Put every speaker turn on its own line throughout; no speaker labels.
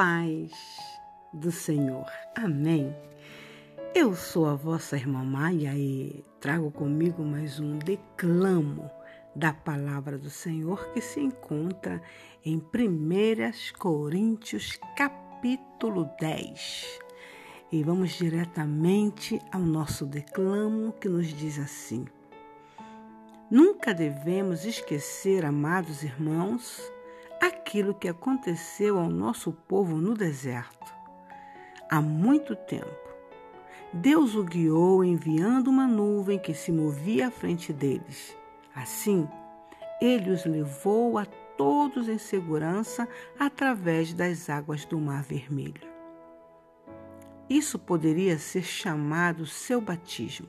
paz do Senhor. Amém. Eu sou a vossa irmã Maia e trago comigo mais um declamo da palavra do Senhor que se encontra em 1 Coríntios capítulo 10. E vamos diretamente ao nosso declamo que nos diz assim: Nunca devemos esquecer, amados irmãos, aquilo que aconteceu ao nosso povo no deserto. Há muito tempo, Deus o guiou enviando uma nuvem que se movia à frente deles. Assim, ele os levou a todos em segurança através das águas do Mar Vermelho. Isso poderia ser chamado seu batismo.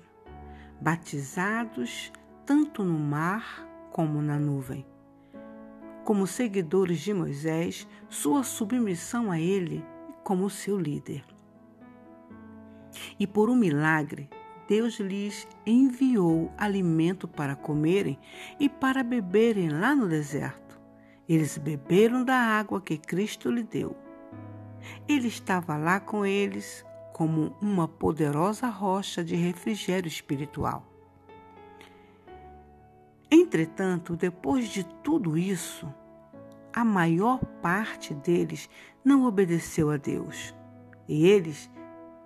Batizados tanto no mar como na nuvem como seguidores de Moisés, sua submissão a ele como seu líder. E por um milagre, Deus lhes enviou alimento para comerem e para beberem lá no deserto. Eles beberam da água que Cristo lhe deu. Ele estava lá com eles como uma poderosa rocha de refrigério espiritual. Entretanto, depois de tudo isso, a maior parte deles não obedeceu a Deus. E eles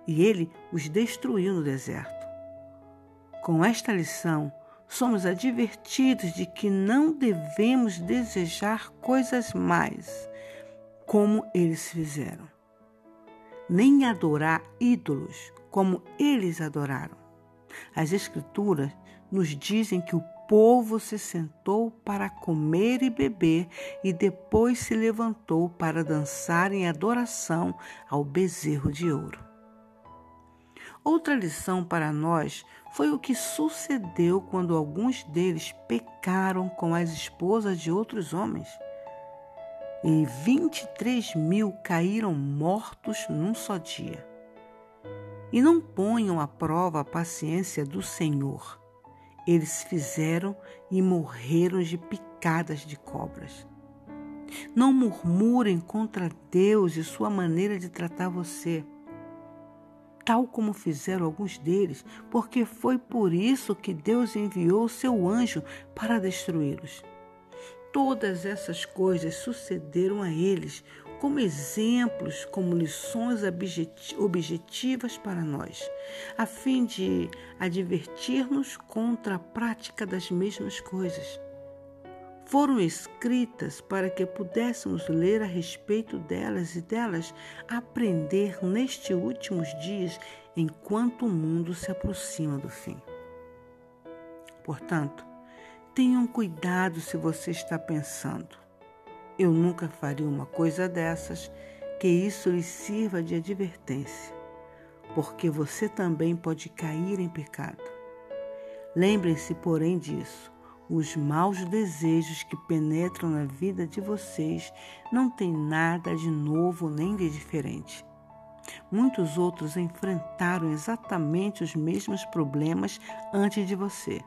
e ele os destruiu no deserto. Com esta lição, somos advertidos de que não devemos desejar coisas mais, como eles fizeram, nem adorar ídolos, como eles adoraram. As Escrituras nos dizem que o povo se sentou para comer e beber e depois se levantou para dançar em adoração ao bezerro de ouro. Outra lição para nós foi o que sucedeu quando alguns deles pecaram com as esposas de outros homens. E 23 mil caíram mortos num só dia. E não ponham à prova a paciência do Senhor eles fizeram e morreram de picadas de cobras. Não murmurem contra Deus e sua maneira de tratar você, tal como fizeram alguns deles, porque foi por isso que Deus enviou seu anjo para destruí-los. Todas essas coisas sucederam a eles como exemplos, como lições objetivas para nós, a fim de advertir-nos contra a prática das mesmas coisas. Foram escritas para que pudéssemos ler a respeito delas e delas aprender nestes últimos dias, enquanto o mundo se aproxima do fim. Portanto, tenham cuidado se você está pensando eu nunca faria uma coisa dessas, que isso lhe sirva de advertência, porque você também pode cair em pecado. Lembrem-se, porém, disso. Os maus desejos que penetram na vida de vocês não têm nada de novo nem de diferente. Muitos outros enfrentaram exatamente os mesmos problemas antes de você.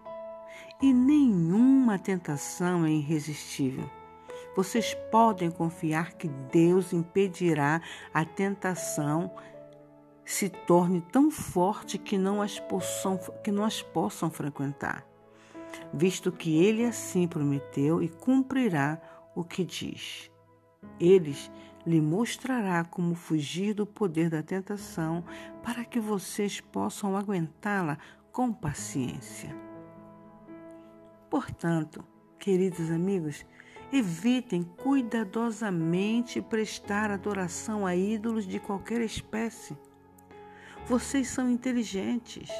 E nenhuma tentação é irresistível vocês podem confiar que Deus impedirá a tentação se torne tão forte que não as possam, que não as possam frequentar, visto que Ele assim prometeu e cumprirá o que diz. Eles lhe mostrará como fugir do poder da tentação para que vocês possam aguentá-la com paciência. Portanto, queridos amigos, Evitem cuidadosamente prestar adoração a ídolos de qualquer espécie. Vocês são inteligentes.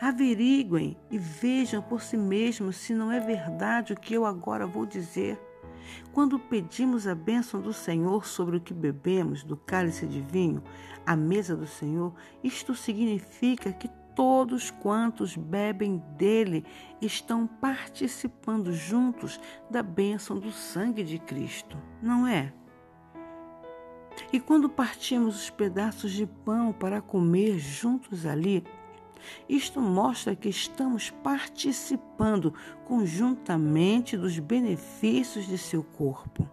Averiguem e vejam por si mesmos se não é verdade o que eu agora vou dizer. Quando pedimos a bênção do Senhor sobre o que bebemos do cálice de vinho, à mesa do Senhor, isto significa que todos quantos bebem dele estão participando juntos da bênção do sangue de Cristo, não é? E quando partimos os pedaços de pão para comer juntos ali, isto mostra que estamos participando conjuntamente dos benefícios de seu corpo.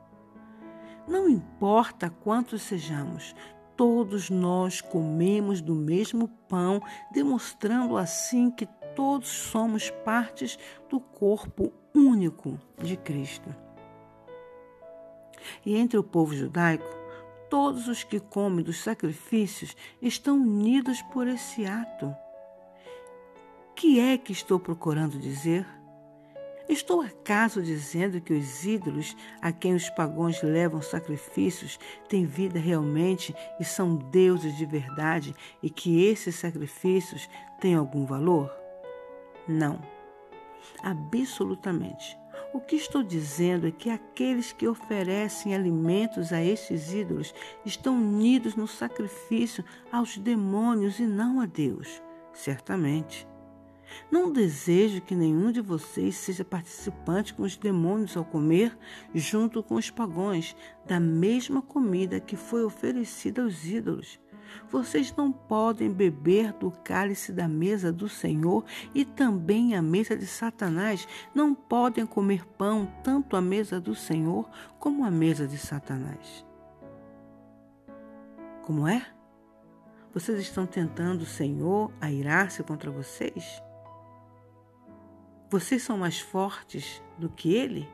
Não importa quantos sejamos, todos nós comemos do mesmo pão, demonstrando assim que todos somos partes do corpo único de Cristo. E entre o povo judaico, todos os que comem dos sacrifícios estão unidos por esse ato. Que é que estou procurando dizer? Estou acaso dizendo que os ídolos a quem os pagãos levam sacrifícios têm vida realmente e são deuses de verdade e que esses sacrifícios têm algum valor? Não. Absolutamente. O que estou dizendo é que aqueles que oferecem alimentos a estes ídolos estão unidos no sacrifício aos demônios e não a Deus. Certamente. Não desejo que nenhum de vocês seja participante com os demônios ao comer, junto com os pagões, da mesma comida que foi oferecida aos ídolos. Vocês não podem beber do cálice da mesa do Senhor e também a mesa de Satanás. Não podem comer pão, tanto a mesa do Senhor como a mesa de Satanás. Como é? Vocês estão tentando o Senhor a irar-se contra vocês? Vocês são mais fortes do que ele?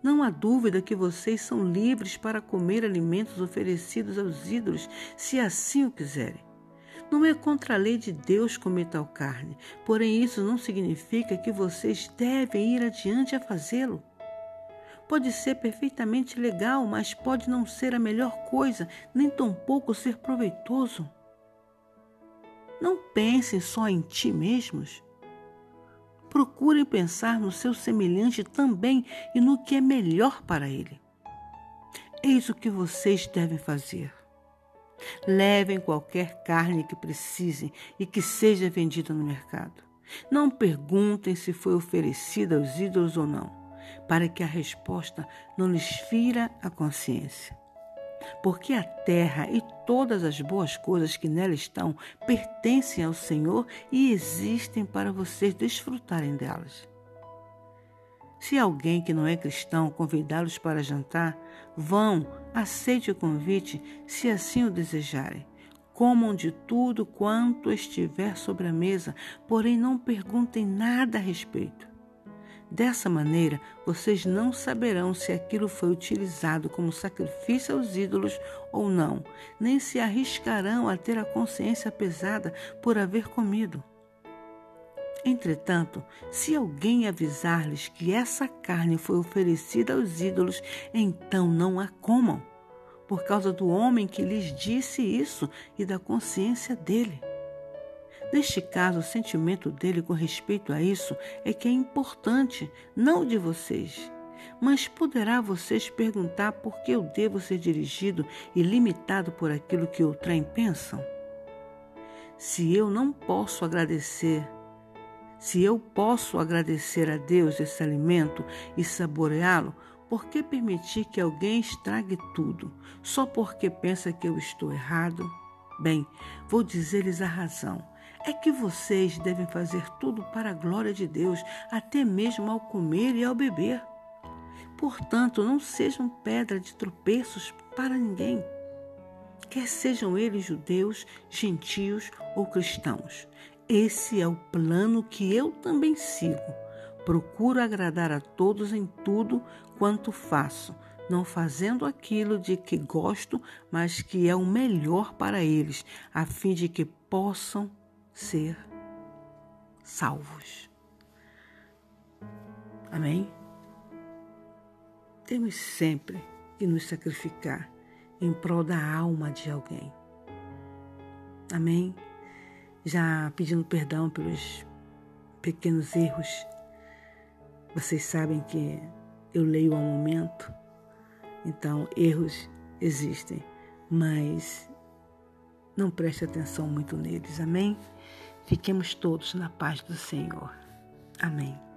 Não há dúvida que vocês são livres para comer alimentos oferecidos aos ídolos, se assim o quiserem. Não é contra a lei de Deus comer tal carne, porém isso não significa que vocês devem ir adiante a fazê-lo. Pode ser perfeitamente legal, mas pode não ser a melhor coisa, nem tampouco ser proveitoso. Não pensem só em ti mesmos. Procurem pensar no seu semelhante também e no que é melhor para ele. Eis o que vocês devem fazer. Levem qualquer carne que precisem e que seja vendida no mercado. Não perguntem se foi oferecida aos ídolos ou não, para que a resposta não lhes fira a consciência porque a terra e todas as boas coisas que nela estão pertencem ao Senhor e existem para vocês desfrutarem delas. Se alguém que não é cristão convidá-los para jantar, vão, aceite o convite, se assim o desejarem. Comam de tudo quanto estiver sobre a mesa, porém não perguntem nada a respeito Dessa maneira, vocês não saberão se aquilo foi utilizado como sacrifício aos ídolos ou não, nem se arriscarão a ter a consciência pesada por haver comido. Entretanto, se alguém avisar-lhes que essa carne foi oferecida aos ídolos, então não a comam, por causa do homem que lhes disse isso e da consciência dele. Neste caso, o sentimento dele com respeito a isso é que é importante, não de vocês. Mas poderá vocês perguntar por que eu devo ser dirigido e limitado por aquilo que outrem pensam? Se eu não posso agradecer, se eu posso agradecer a Deus esse alimento e saboreá-lo, por que permitir que alguém estrague tudo, só porque pensa que eu estou errado? Bem, vou dizer-lhes a razão é que vocês devem fazer tudo para a glória de Deus, até mesmo ao comer e ao beber. Portanto, não sejam pedra de tropeços para ninguém, quer sejam eles judeus, gentios ou cristãos. Esse é o plano que eu também sigo. Procuro agradar a todos em tudo quanto faço, não fazendo aquilo de que gosto, mas que é o melhor para eles, a fim de que possam ser salvos. Amém? Temos sempre que nos sacrificar em prol da alma de alguém. Amém? Já pedindo perdão pelos pequenos erros. Vocês sabem que eu leio ao momento, então erros existem, mas não preste atenção muito neles. Amém? Fiquemos todos na paz do Senhor. Amém.